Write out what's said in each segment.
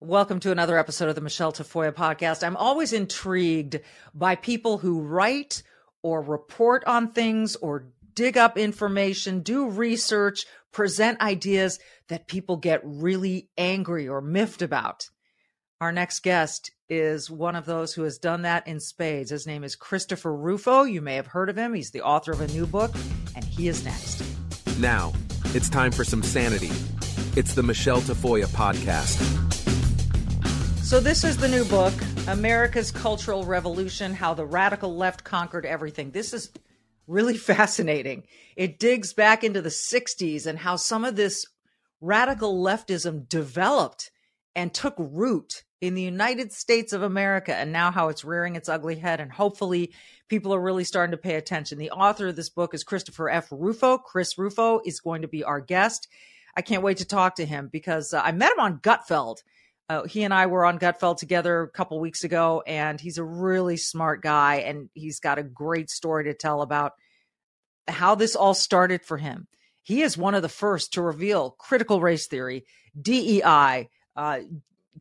Welcome to another episode of the Michelle Tafoya podcast. I'm always intrigued by people who write or report on things or dig up information, do research, present ideas that people get really angry or miffed about. Our next guest is one of those who has done that in spades. His name is Christopher Rufo. You may have heard of him. He's the author of a new book, and he is next. Now, it's time for some sanity. It's the Michelle Tafoya podcast. So, this is the new book, America's Cultural Revolution How the Radical Left Conquered Everything. This is really fascinating. It digs back into the 60s and how some of this radical leftism developed and took root in the United States of America and now how it's rearing its ugly head. And hopefully, people are really starting to pay attention. The author of this book is Christopher F. Rufo. Chris Rufo is going to be our guest. I can't wait to talk to him because uh, I met him on Gutfeld uh, he and I were on Gutfeld together a couple weeks ago, and he's a really smart guy, and he's got a great story to tell about how this all started for him. He is one of the first to reveal critical race theory, DEI, uh,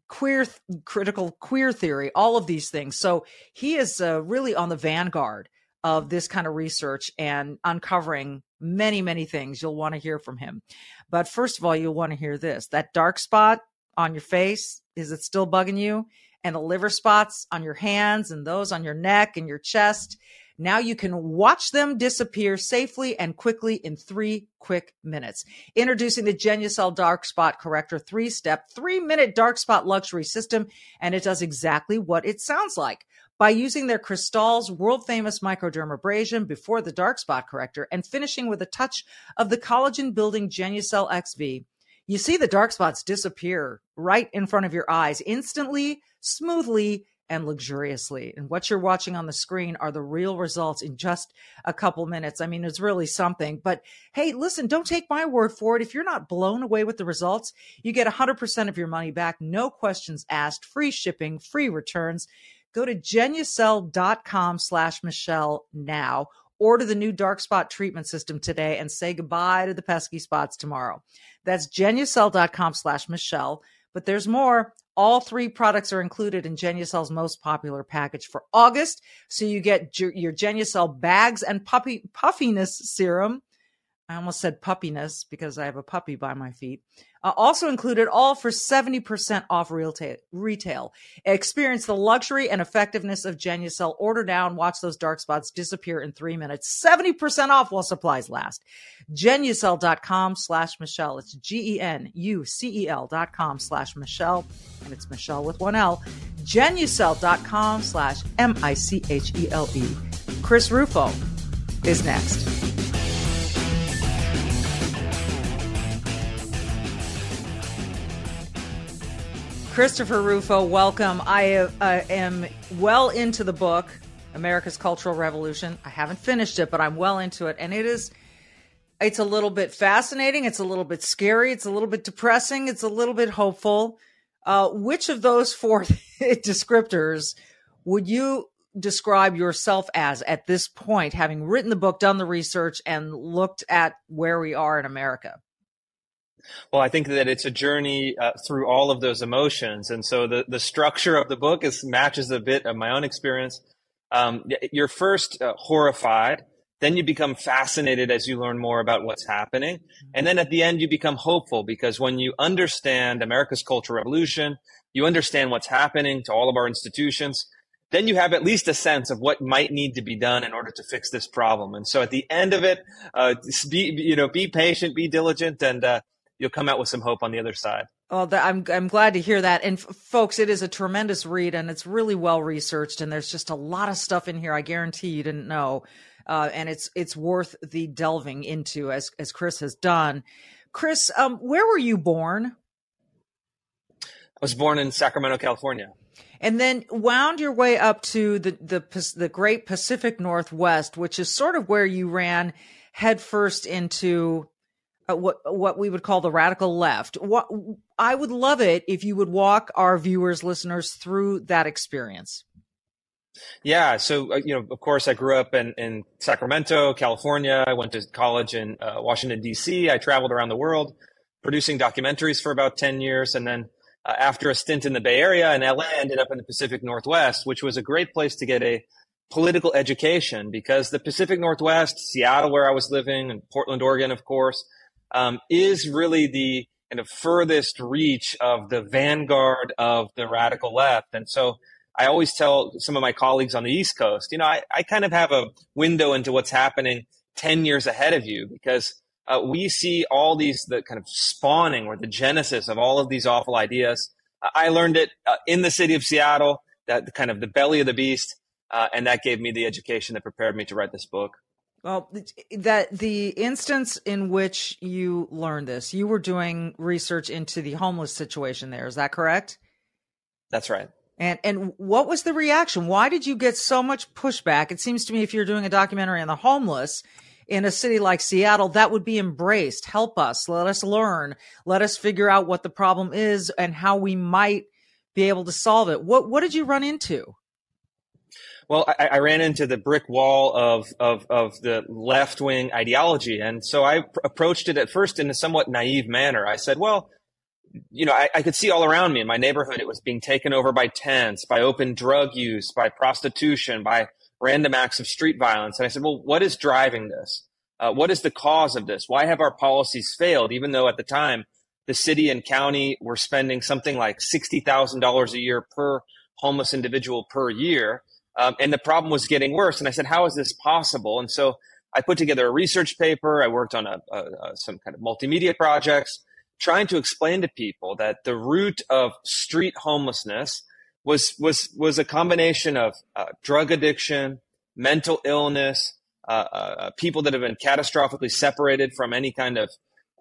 queer critical queer theory, all of these things. So he is uh, really on the vanguard of this kind of research and uncovering many, many things. You'll want to hear from him. But first of all, you'll want to hear this that dark spot on your face? Is it still bugging you? And the liver spots on your hands and those on your neck and your chest. Now you can watch them disappear safely and quickly in three quick minutes. Introducing the Genucel Dark Spot Corrector three step, three minute dark spot luxury system. And it does exactly what it sounds like. By using their Cristal's world famous microdermabrasion before the dark spot corrector and finishing with a touch of the collagen building Genucel XV, you see the dark spots disappear right in front of your eyes instantly, smoothly, and luxuriously. And what you're watching on the screen are the real results in just a couple minutes. I mean, it's really something. But hey, listen, don't take my word for it. If you're not blown away with the results, you get 100% of your money back, no questions asked, free shipping, free returns. Go to genucel.com slash Michelle now Order the new dark spot treatment system today and say goodbye to the pesky spots tomorrow. That's genucel.com slash Michelle. But there's more. All three products are included in Genucel's most popular package for August. So you get your Genucel bags and puppy puffiness serum. I almost said puppiness because I have a puppy by my feet. Uh, also included all for 70% off retail. Experience the luxury and effectiveness of Genucel. Order now and watch those dark spots disappear in three minutes. 70% off while supplies last. Genucel.com slash Michelle. It's G-E-N-U-C-E-L dot com slash Michelle. And it's Michelle with one L. Genucel.com slash M-I-C-H-E-L-E. Chris Rufo is next. Christopher Rufo, welcome. I uh, am well into the book, America's Cultural Revolution. I haven't finished it, but I'm well into it. And it is, it's a little bit fascinating. It's a little bit scary. It's a little bit depressing. It's a little bit hopeful. Uh, which of those four descriptors would you describe yourself as at this point, having written the book, done the research, and looked at where we are in America? Well, I think that it's a journey uh, through all of those emotions, and so the the structure of the book is matches a bit of my own experience. Um, you're first uh, horrified, then you become fascinated as you learn more about what's happening, and then at the end you become hopeful because when you understand America's cultural revolution, you understand what's happening to all of our institutions. Then you have at least a sense of what might need to be done in order to fix this problem. And so at the end of it, uh, be, you know, be patient, be diligent, and uh, you'll come out with some hope on the other side. Well, I'm I'm glad to hear that. And f- folks, it is a tremendous read, and it's really well researched. And there's just a lot of stuff in here. I guarantee you didn't know, uh, and it's it's worth the delving into, as as Chris has done. Chris, um, where were you born? I was born in Sacramento, California. And then wound your way up to the, the, the great Pacific Northwest, which is sort of where you ran headfirst into uh, what what we would call the radical left. What I would love it if you would walk our viewers, listeners through that experience. Yeah, so uh, you know, of course, I grew up in, in Sacramento, California. I went to college in uh, Washington D.C. I traveled around the world, producing documentaries for about ten years, and then uh, after a stint in the Bay Area and LA, ended up in the Pacific Northwest, which was a great place to get a political education because the Pacific Northwest, Seattle, where I was living, and Portland, Oregon, of course, um, is really the kind of furthest reach of the vanguard of the radical left, and so I always tell some of my colleagues on the East Coast, you know, I, I kind of have a window into what's happening 10 years ahead of you because uh, we see all these, the kind of spawning or the genesis of all of these awful ideas. I learned it uh, in the city of Seattle, that kind of the belly of the beast. Uh, and that gave me the education that prepared me to write this book. Well, that the instance in which you learned this, you were doing research into the homeless situation there. Is that correct? That's right. And and what was the reaction? Why did you get so much pushback? It seems to me if you're doing a documentary on the homeless in a city like Seattle, that would be embraced. Help us, let us learn, let us figure out what the problem is and how we might be able to solve it. What what did you run into? Well, I, I ran into the brick wall of of, of the left wing ideology, and so I pr- approached it at first in a somewhat naive manner. I said, "Well, you know, I, I, could see all around me in my neighborhood, it was being taken over by tents, by open drug use, by prostitution, by random acts of street violence. And I said, well, what is driving this? Uh, what is the cause of this? Why have our policies failed? Even though at the time, the city and county were spending something like $60,000 a year per homeless individual per year. Um, and the problem was getting worse. And I said, how is this possible? And so I put together a research paper. I worked on a, a, a, some kind of multimedia projects trying to explain to people that the root of street homelessness was was was a combination of uh, drug addiction, mental illness, uh, uh, uh people that have been catastrophically separated from any kind of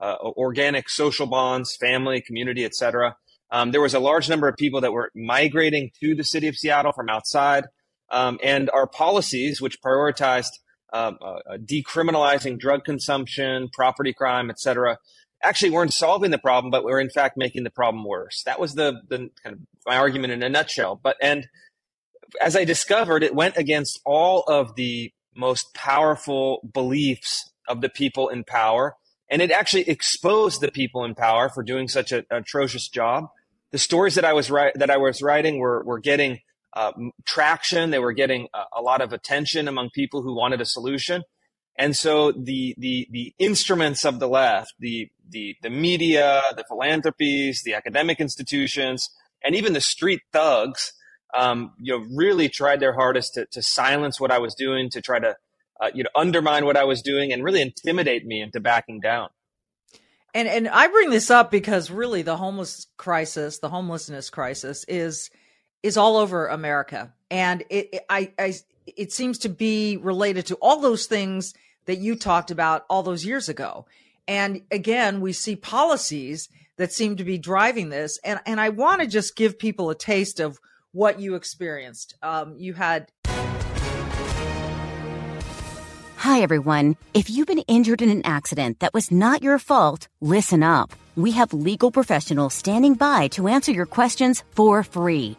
uh, organic social bonds, family, community, etc. Um, there was a large number of people that were migrating to the city of Seattle from outside, um, and our policies, which prioritized um, uh, decriminalizing drug consumption, property crime, et cetera, actually weren't solving the problem, but were in fact making the problem worse. That was the, the kind of my argument in a nutshell. But and as I discovered, it went against all of the most powerful beliefs of the people in power, and it actually exposed the people in power for doing such an atrocious job. The stories that I was ri- that I was writing were were getting uh, traction. They were getting a, a lot of attention among people who wanted a solution. And so the the the instruments of the left, the the the media, the philanthropies, the academic institutions, and even the street thugs, um, you know, really tried their hardest to, to silence what I was doing, to try to uh, you know undermine what I was doing, and really intimidate me into backing down. And and I bring this up because really the homeless crisis, the homelessness crisis, is is all over America, and it, it I, I it seems to be related to all those things that you talked about all those years ago. And again, we see policies that seem to be driving this. And, and I want to just give people a taste of what you experienced. Um, you had. Hi, everyone. If you've been injured in an accident that was not your fault, listen up. We have legal professionals standing by to answer your questions for free.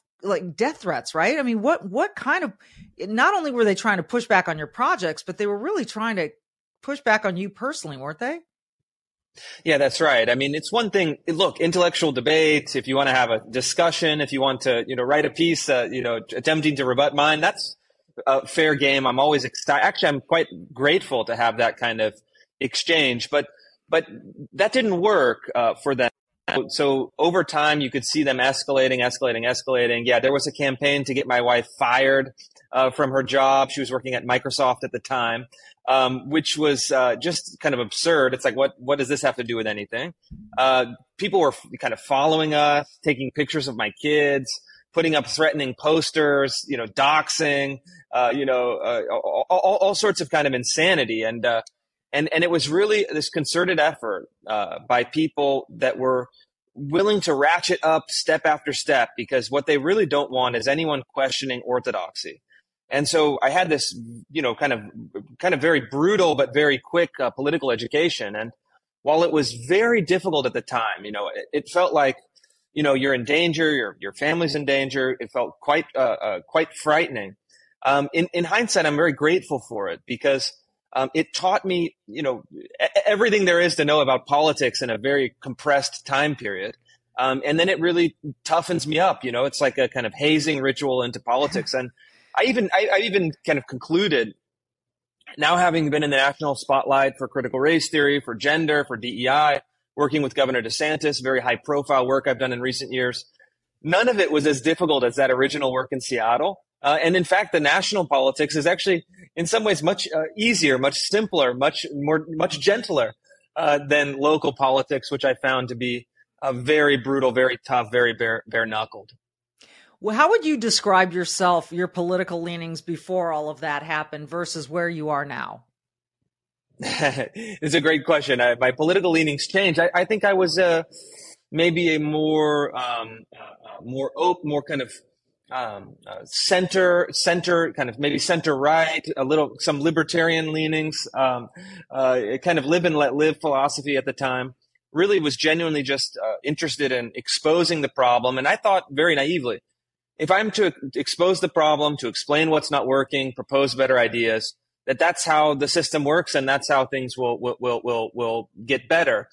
like death threats, right? I mean, what what kind of not only were they trying to push back on your projects, but they were really trying to push back on you personally, weren't they? Yeah, that's right. I mean, it's one thing. Look, intellectual debate. If you want to have a discussion, if you want to, you know, write a piece, uh, you know, attempting to rebut mine, that's a fair game. I'm always excited. Actually, I'm quite grateful to have that kind of exchange. But but that didn't work uh, for them. So over time, you could see them escalating, escalating, escalating. Yeah, there was a campaign to get my wife fired uh, from her job. She was working at Microsoft at the time um, which was uh, just kind of absurd. It's like, what what does this have to do with anything? Uh, people were f- kind of following us, taking pictures of my kids, putting up threatening posters, you know, doxing, uh, you know, uh, all, all, all, sorts of kind of insanity, and uh, and and it was really this concerted effort uh, by people that were willing to ratchet up step after step because what they really don't want is anyone questioning orthodoxy. And so I had this, you know, kind of, kind of very brutal but very quick uh, political education. And while it was very difficult at the time, you know, it, it, felt like, you know, you're in danger, your your family's in danger. It felt quite, uh, uh, quite frightening. Um, in in hindsight, I'm very grateful for it because um, it taught me, you know, everything there is to know about politics in a very compressed time period. Um, and then it really toughens me up. You know, it's like a kind of hazing ritual into politics. And I even I, I even kind of concluded now having been in the national spotlight for critical race theory, for gender, for DEI, working with Governor DeSantis, very high profile work I've done in recent years. None of it was as difficult as that original work in Seattle. Uh, and in fact, the national politics is actually, in some ways, much uh, easier, much simpler, much more, much gentler uh, than local politics, which I found to be uh, very brutal, very tough, very bare, bare knuckled. Well, how would you describe yourself, your political leanings before all of that happened versus where you are now? it's a great question. I, my political leanings changed. I, I think I was uh, maybe a more um, uh, more open, more kind of um, uh, center, center, kind of maybe center right, a little some libertarian leanings, um, uh, kind of live and let live philosophy at the time. Really was genuinely just uh, interested in exposing the problem, and I thought very naively if I'm to expose the problem, to explain what's not working, propose better ideas, that that's how the system works and that's how things will will will will, will get better.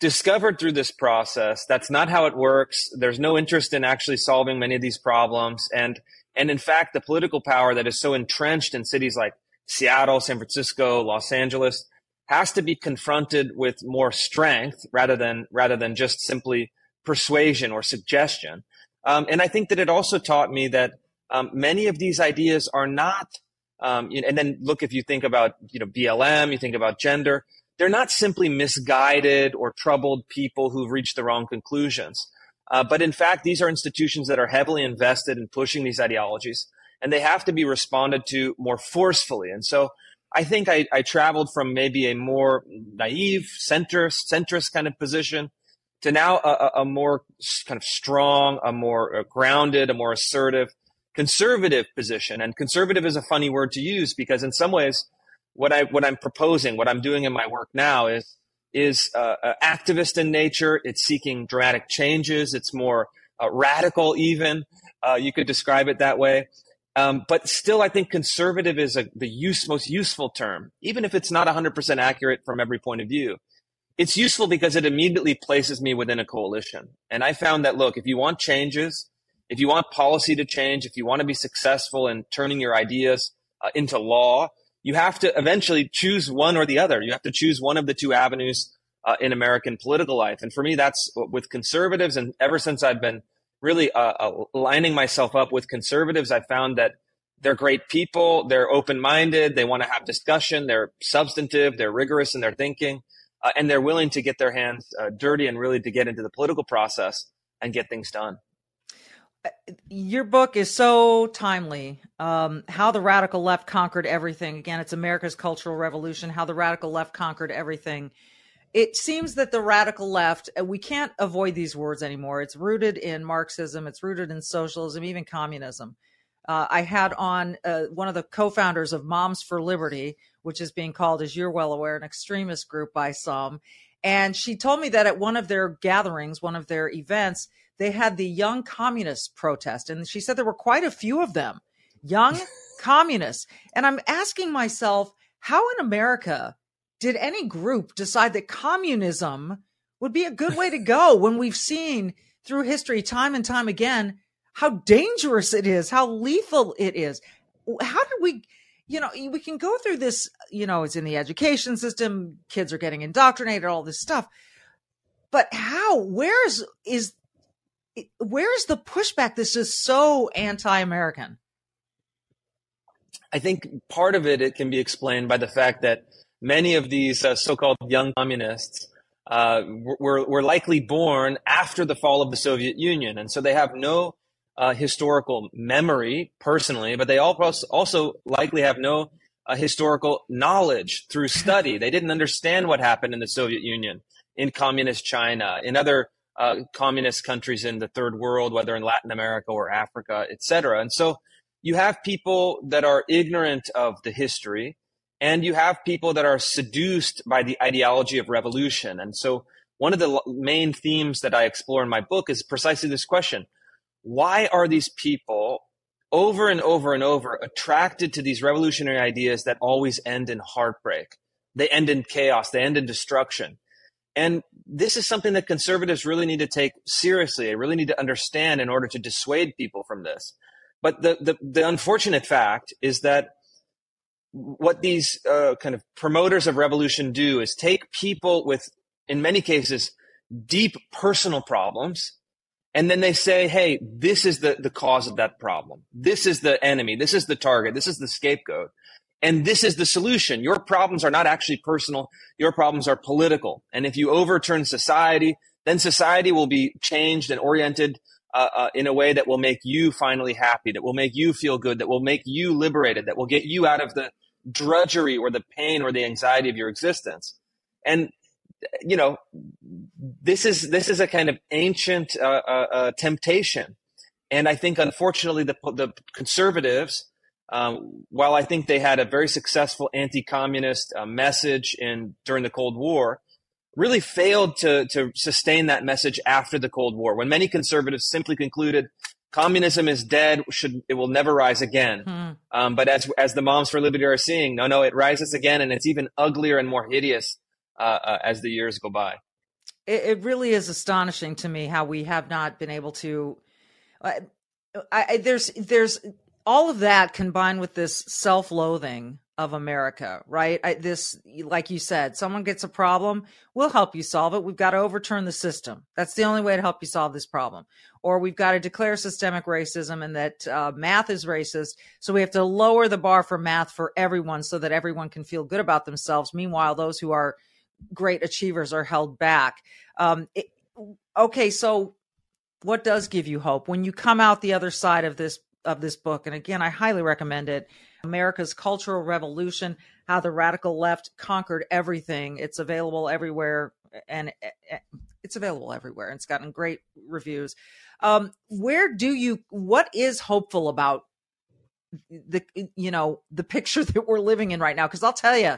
Discovered through this process, that's not how it works. There's no interest in actually solving many of these problems, and and in fact, the political power that is so entrenched in cities like Seattle, San Francisco, Los Angeles has to be confronted with more strength rather than rather than just simply persuasion or suggestion. Um, and I think that it also taught me that um, many of these ideas are not, um, and then look, if you think about, you know, BLM, you think about gender, they're not simply misguided or troubled people who've reached the wrong conclusions. Uh, but in fact, these are institutions that are heavily invested in pushing these ideologies, and they have to be responded to more forcefully. And so I think I, I traveled from maybe a more naive, centrist, centrist kind of position to now a, a more kind of strong, a more uh, grounded, a more assertive, conservative position. And conservative is a funny word to use because in some ways, what I what I'm proposing, what I'm doing in my work now is is uh, uh, activist in nature. It's seeking dramatic changes. It's more uh, radical, even uh, you could describe it that way. Um, but still, I think conservative is a, the use, most useful term, even if it's not 100% accurate from every point of view it's useful because it immediately places me within a coalition. And I found that, look, if you want changes, if you want policy to change, if you want to be successful in turning your ideas uh, into law, you have to eventually choose one or the other. You have to choose one of the two avenues uh, in American political life. And for me, that's with conservatives. And ever since I've been really uh, uh lining myself up with conservatives, I found that they're great people. They're open minded. They want to have discussion. They're substantive. They're rigorous in their thinking uh, and they're willing to get their hands uh, dirty and really to get into the political process and get things done. Your book is so timely. Um, how the radical left conquered everything. Again, it's America's Cultural Revolution. How the radical left conquered everything. It seems that the radical left, we can't avoid these words anymore. It's rooted in Marxism, it's rooted in socialism, even communism. Uh, I had on uh, one of the co-founders of Moms for Liberty, which is being called, as you're well aware, an extremist group by some. And she told me that at one of their gatherings, one of their events, they had the young communists protest. And she said there were quite a few of them, young communists. And I'm asking myself, how in America did any group decide that communism would be a good way to go when we've seen through history time and time again how dangerous it is, how lethal it is? How did we, you know, we can go through this, you know, it's in the education system, kids are getting indoctrinated, all this stuff. But how, where's, is, where's the pushback? This is so anti American. I think part of it, it can be explained by the fact that many of these uh, so-called young communists uh, were, were likely born after the fall of the Soviet Union. And so they have no uh, historical memory personally, but they also, also likely have no uh, historical knowledge through study. they didn't understand what happened in the Soviet Union, in communist China, in other uh, communist countries in the third world, whether in Latin America or Africa, etc. And so you have people that are ignorant of the history and you have people that are seduced by the ideology of revolution. And so one of the main themes that I explore in my book is precisely this question. Why are these people over and over and over attracted to these revolutionary ideas that always end in heartbreak? They end in chaos. They end in destruction. And this is something that conservatives really need to take seriously. They really need to understand in order to dissuade people from this. But the, the, the unfortunate fact is that what these uh, kind of promoters of revolution do is take people with, in many cases, deep personal problems, and then they say, hey, this is the, the cause of that problem. This is the enemy. This is the target. This is the scapegoat. And this is the solution. Your problems are not actually personal. Your problems are political. And if you overturn society, then society will be changed and oriented uh, uh, in a way that will make you finally happy, that will make you feel good, that will make you liberated, that will get you out of the drudgery or the pain or the anxiety of your existence. And you know, this is this is a kind of ancient uh, uh, uh temptation, and I think unfortunately the the conservatives, um, while I think they had a very successful anti-communist uh, message in during the Cold War, really failed to, to sustain that message after the Cold War, when many conservatives simply concluded communism is dead, should it will never rise again. Hmm. Um, but as as the Moms for Liberty are seeing, no, no, it rises again, and it's even uglier and more hideous uh, uh, as the years go by. It, it, really is astonishing to me how we have not been able to. Uh, I, there's there's all of that combined with this self-loathing of America, right? I, this, like you said, someone gets a problem, we'll help you solve it. We've got to overturn the system. That's the only way to help you solve this problem. Or we've got to declare systemic racism and that uh, math is racist. So we have to lower the bar for math for everyone so that everyone can feel good about themselves. Meanwhile, those who are great achievers are held back. Um, it, okay, so what does give you hope when you come out the other side of this of this book? And again, I highly recommend it. America's Cultural Revolution How the Radical Left Conquered Everything. It's available everywhere and eh, eh, it's available everywhere. And it's gotten great reviews. Um, where do you, what is hopeful about the, you know, the picture that we're living in right now? Because I'll tell you,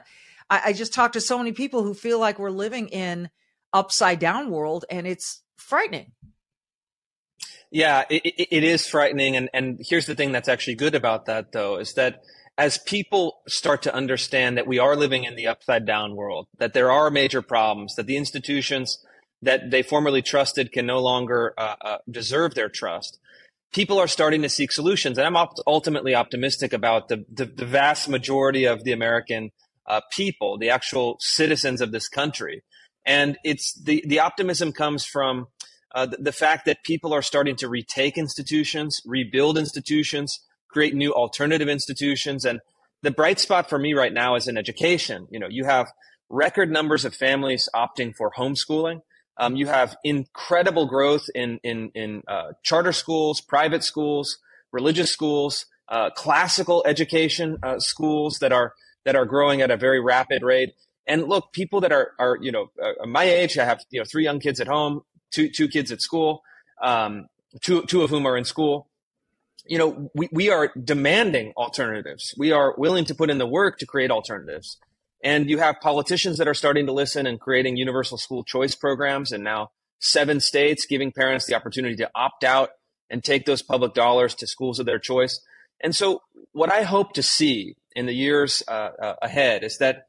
I, I just talked to so many people who feel like we're living in upside down world and it's frightening. Yeah, it, it is frightening. And, and here's the thing that's actually good about that, though, is that as people start to understand that we are living in the upside down world, that there are major problems, that the institutions that they formerly trusted can no longer uh, uh, deserve their trust, people are starting to seek solutions. And I'm op- ultimately optimistic about the, the, the, vast majority of the American uh, people, the actual citizens of this country. And it's the, the optimism comes from uh, the, the, fact that people are starting to retake institutions, rebuild institutions, create new alternative institutions. And the bright spot for me right now is in education. You know, you have record numbers of families opting for homeschooling. Um, you have incredible growth in in in uh, charter schools, private schools, religious schools, uh, classical education uh, schools that are that are growing at a very rapid rate. And look, people that are are you know uh, my age, I have you know three young kids at home two two kids at school, um, two two of whom are in school. You know, we, we are demanding alternatives. We are willing to put in the work to create alternatives. And you have politicians that are starting to listen and creating universal school choice programs, and now seven states giving parents the opportunity to opt out and take those public dollars to schools of their choice. And so, what I hope to see in the years uh, uh, ahead is that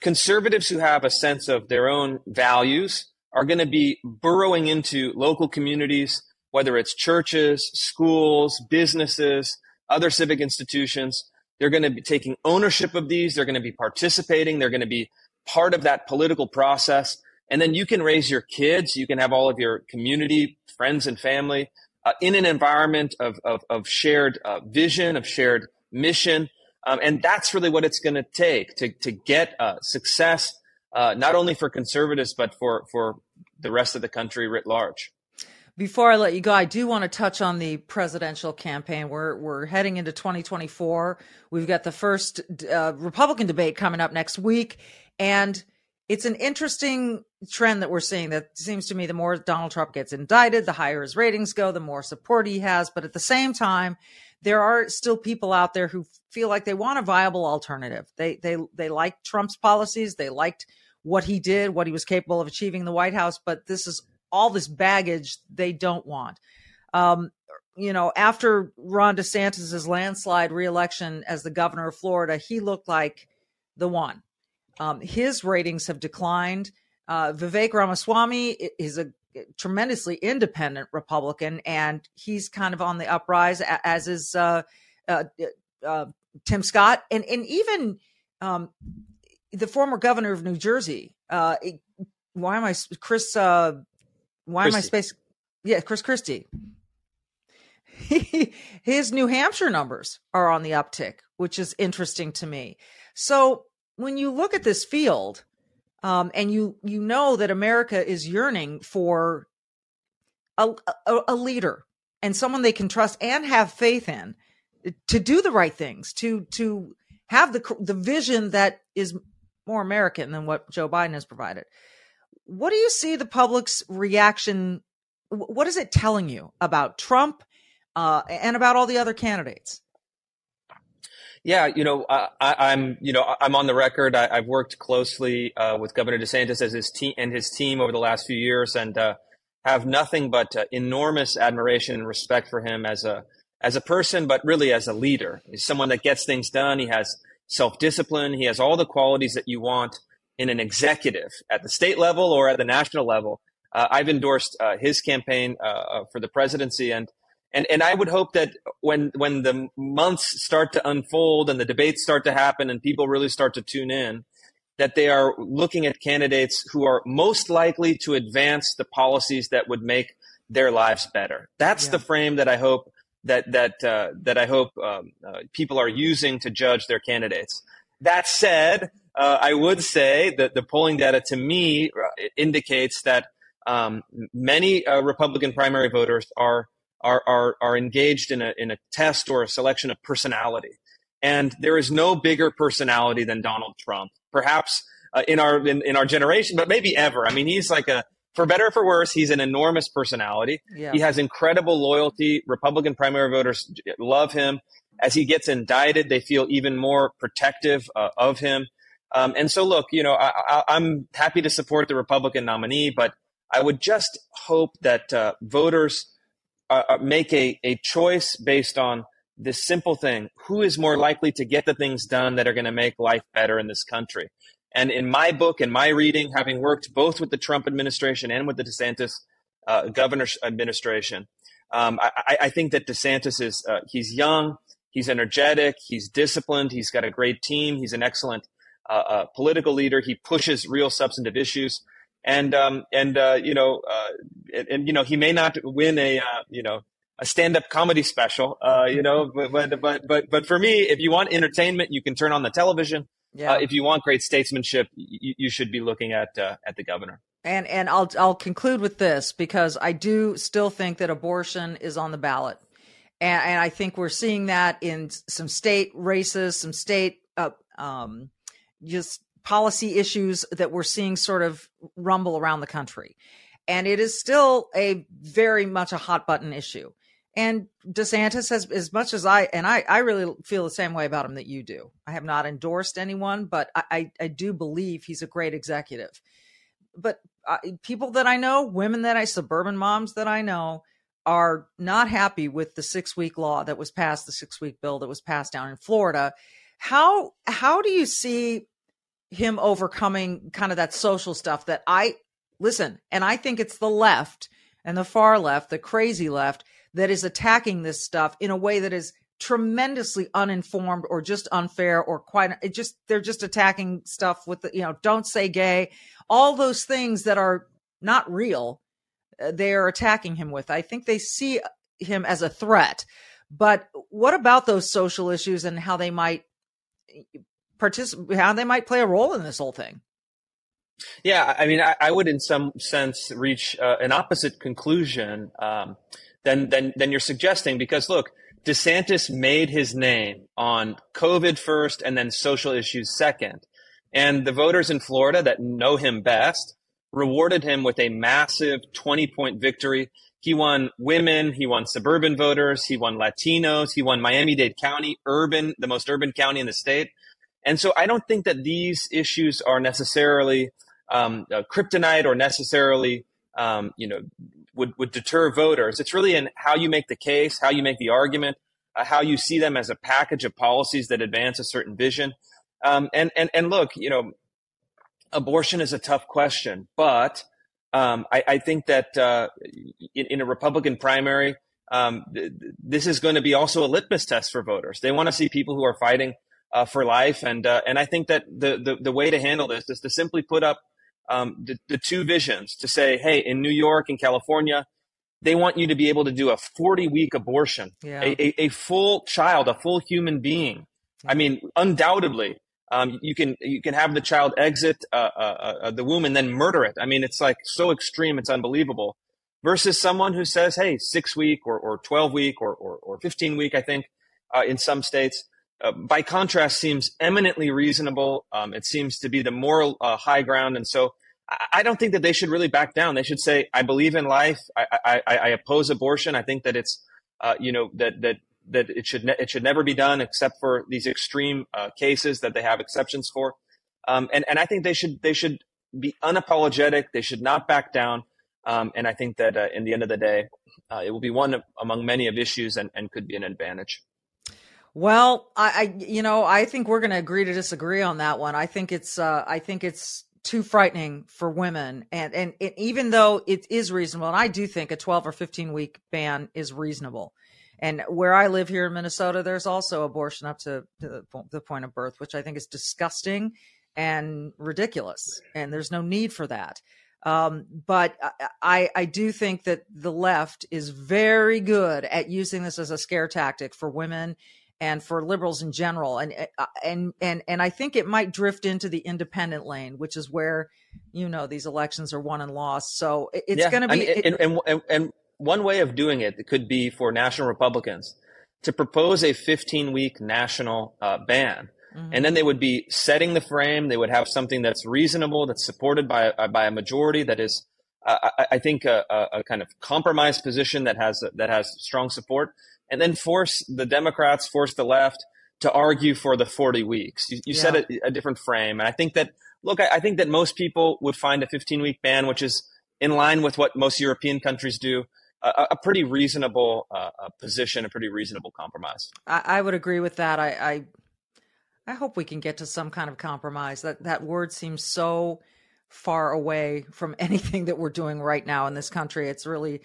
conservatives who have a sense of their own values are going to be burrowing into local communities, whether it's churches, schools, businesses, other civic institutions. They're going to be taking ownership of these. They're going to be participating. They're going to be part of that political process. And then you can raise your kids. You can have all of your community, friends, and family uh, in an environment of, of, of shared uh, vision, of shared mission. Um, and that's really what it's going to take to, to get uh, success, uh, not only for conservatives, but for, for the rest of the country writ large. Before I let you go, I do want to touch on the presidential campaign. We're we're heading into 2024. We've got the first uh, Republican debate coming up next week, and it's an interesting trend that we're seeing. That seems to me the more Donald Trump gets indicted, the higher his ratings go, the more support he has. But at the same time, there are still people out there who feel like they want a viable alternative. They they they like Trump's policies. They liked what he did, what he was capable of achieving in the White House. But this is all this baggage they don't want. Um, you know, after Ron DeSantis's landslide reelection as the governor of Florida, he looked like the one. Um, his ratings have declined. Uh, Vivek Ramaswamy is a tremendously independent Republican, and he's kind of on the uprise, as is uh, uh, uh, Tim Scott, and and even um, the former governor of New Jersey. Uh, why am I Chris? Uh, why Christie. am I space? Yeah, Chris Christie. His New Hampshire numbers are on the uptick, which is interesting to me. So when you look at this field, um, and you you know that America is yearning for a, a, a leader and someone they can trust and have faith in to do the right things, to to have the the vision that is more American than what Joe Biden has provided. What do you see the public's reaction? What is it telling you about Trump uh, and about all the other candidates? Yeah, you know, I, am you know, I'm on the record. I, have worked closely uh, with Governor DeSantis as his team and his team over the last few years, and uh, have nothing but uh, enormous admiration and respect for him as a as a person, but really as a leader. He's someone that gets things done. He has self discipline. He has all the qualities that you want in an executive at the state level or at the national level. Uh, I've endorsed uh, his campaign uh, uh, for the presidency, and and and I would hope that when when the months start to unfold and the debates start to happen and people really start to tune in, that they are looking at candidates who are most likely to advance the policies that would make their lives better. That's yeah. the frame that I hope that that uh, that I hope um, uh, people are using to judge their candidates. That said, uh, I would say that the polling data to me uh, indicates that um, many uh, Republican primary voters are, are are are engaged in a in a test or a selection of personality, and there is no bigger personality than Donald Trump. Perhaps uh, in our in, in our generation, but maybe ever. I mean, he's like a for better or for worse, he's an enormous personality. Yeah. He has incredible loyalty. Republican primary voters love him. As he gets indicted, they feel even more protective uh, of him. Um, and so, look, you know, I, am happy to support the Republican nominee, but I would just hope that uh, voters uh, uh, make a, a choice based on this simple thing who is more likely to get the things done that are going to make life better in this country? And in my book and my reading, having worked both with the Trump administration and with the DeSantis uh, governor's administration, um, I, I, think that DeSantis is uh, he's young, he's energetic, he's disciplined, he's got a great team, he's an excellent uh, uh political leader. He pushes real substantive issues, and um, and uh, you know, uh, and, and, you know, he may not win a you know a stand-up comedy special, you know, but but but but for me, if you want entertainment, you can turn on the television yeah. Uh, if you want great statesmanship, you, you should be looking at uh, at the governor. And and I'll I'll conclude with this because I do still think that abortion is on the ballot, and, and I think we're seeing that in some state races, some state uh, um, just policy issues that we're seeing sort of rumble around the country, and it is still a very much a hot button issue. And DeSantis has, as much as I, and I, I really feel the same way about him that you do. I have not endorsed anyone, but I, I, I do believe he's a great executive. But people that I know, women that I, suburban moms that I know, are not happy with the six week law that was passed, the six week bill that was passed down in Florida. How how do you see him overcoming kind of that social stuff that I listen, and I think it's the left and the far left, the crazy left that is attacking this stuff in a way that is tremendously uninformed or just unfair or quite it just they're just attacking stuff with the you know don't say gay. All those things that are not real uh, they are attacking him with. I think they see him as a threat. But what about those social issues and how they might participate how they might play a role in this whole thing? Yeah i mean i, I would in some sense reach uh, an opposite conclusion um, than, than than you're suggesting because look DeSantis made his name on COVID first and then social issues second. And the voters in Florida that know him best rewarded him with a massive 20 point victory. He won women, he won suburban voters, he won Latinos, he won Miami Dade County, urban, the most urban county in the state. And so I don't think that these issues are necessarily um, kryptonite or necessarily, um, you know, would, would deter voters. It's really in how you make the case, how you make the argument, uh, how you see them as a package of policies that advance a certain vision. Um, and, and, and look, you know, abortion is a tough question, but um, I, I, think that uh, in, in, a Republican primary, um, th- this is going to be also a litmus test for voters. They want to see people who are fighting uh, for life, and uh, and I think that the, the, the way to handle this is to simply put up um, the, the two visions to say, hey, in New York and California, they want you to be able to do a 40 week abortion, yeah. a, a, a, full child, a full human being. I mean, undoubtedly, um, you can you can have the child exit uh, uh, uh, the womb and then murder it. I mean, it's like so extreme, it's unbelievable. Versus someone who says, "Hey, six week or, or 12 week or, or, or 15 week," I think uh, in some states. Uh, by contrast, seems eminently reasonable. Um, it seems to be the moral uh, high ground, and so I don't think that they should really back down. They should say, "I believe in life. I, I, I oppose abortion. I think that it's, uh, you know, that that that it should ne- it should never be done except for these extreme uh, cases that they have exceptions for. Um, and and I think they should they should be unapologetic. They should not back down. Um, and I think that uh, in the end of the day, it will be one of, among many of issues and, and could be an advantage. Well, I, I, you know, I think we're going to agree to disagree on that one. I think it's, uh, I think it's too frightening for women, and, and even though it is reasonable, and I do think a 12 or 15 week ban is reasonable. And where I live here in Minnesota, there's also abortion up to, to the point of birth, which I think is disgusting and ridiculous. And there's no need for that. Um, but I, I do think that the left is very good at using this as a scare tactic for women and for liberals in general. And uh, and and and I think it might drift into the independent lane, which is where you know these elections are won and lost. So it's yeah, going to be. I mean, and, and, and one way of doing it could be for national Republicans to propose a 15 week national uh, ban. Mm-hmm. And then they would be setting the frame. They would have something that's reasonable, that's supported by uh, by a majority that is, uh, I, I, think, a, a, kind of compromise position that has that has strong support and then force the Democrats, force the left to argue for the 40 weeks. You, you yeah. set a, a, different frame. And I think that, look, I, I, think that most people would find a 15 week ban, which is in line with what most European countries do, a, a pretty reasonable uh, position, a pretty reasonable compromise. I, I would agree with that. I, I, I hope we can get to some kind of compromise. That that word seems so far away from anything that we're doing right now in this country. It's really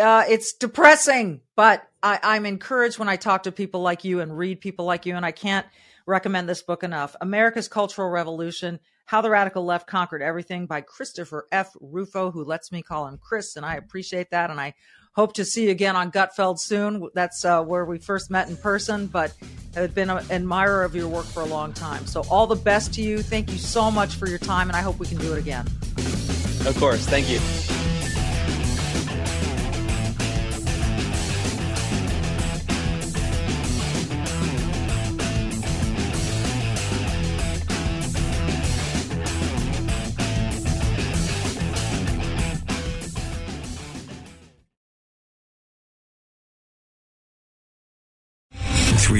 uh, it's depressing, but I, I'm encouraged when I talk to people like you and read people like you, and I can't recommend this book enough. America's Cultural Revolution How the Radical Left Conquered Everything by Christopher F. Rufo, who lets me call him Chris, and I appreciate that. And I hope to see you again on Gutfeld soon. That's uh, where we first met in person, but I've been an admirer of your work for a long time. So, all the best to you. Thank you so much for your time, and I hope we can do it again. Of course. Thank you.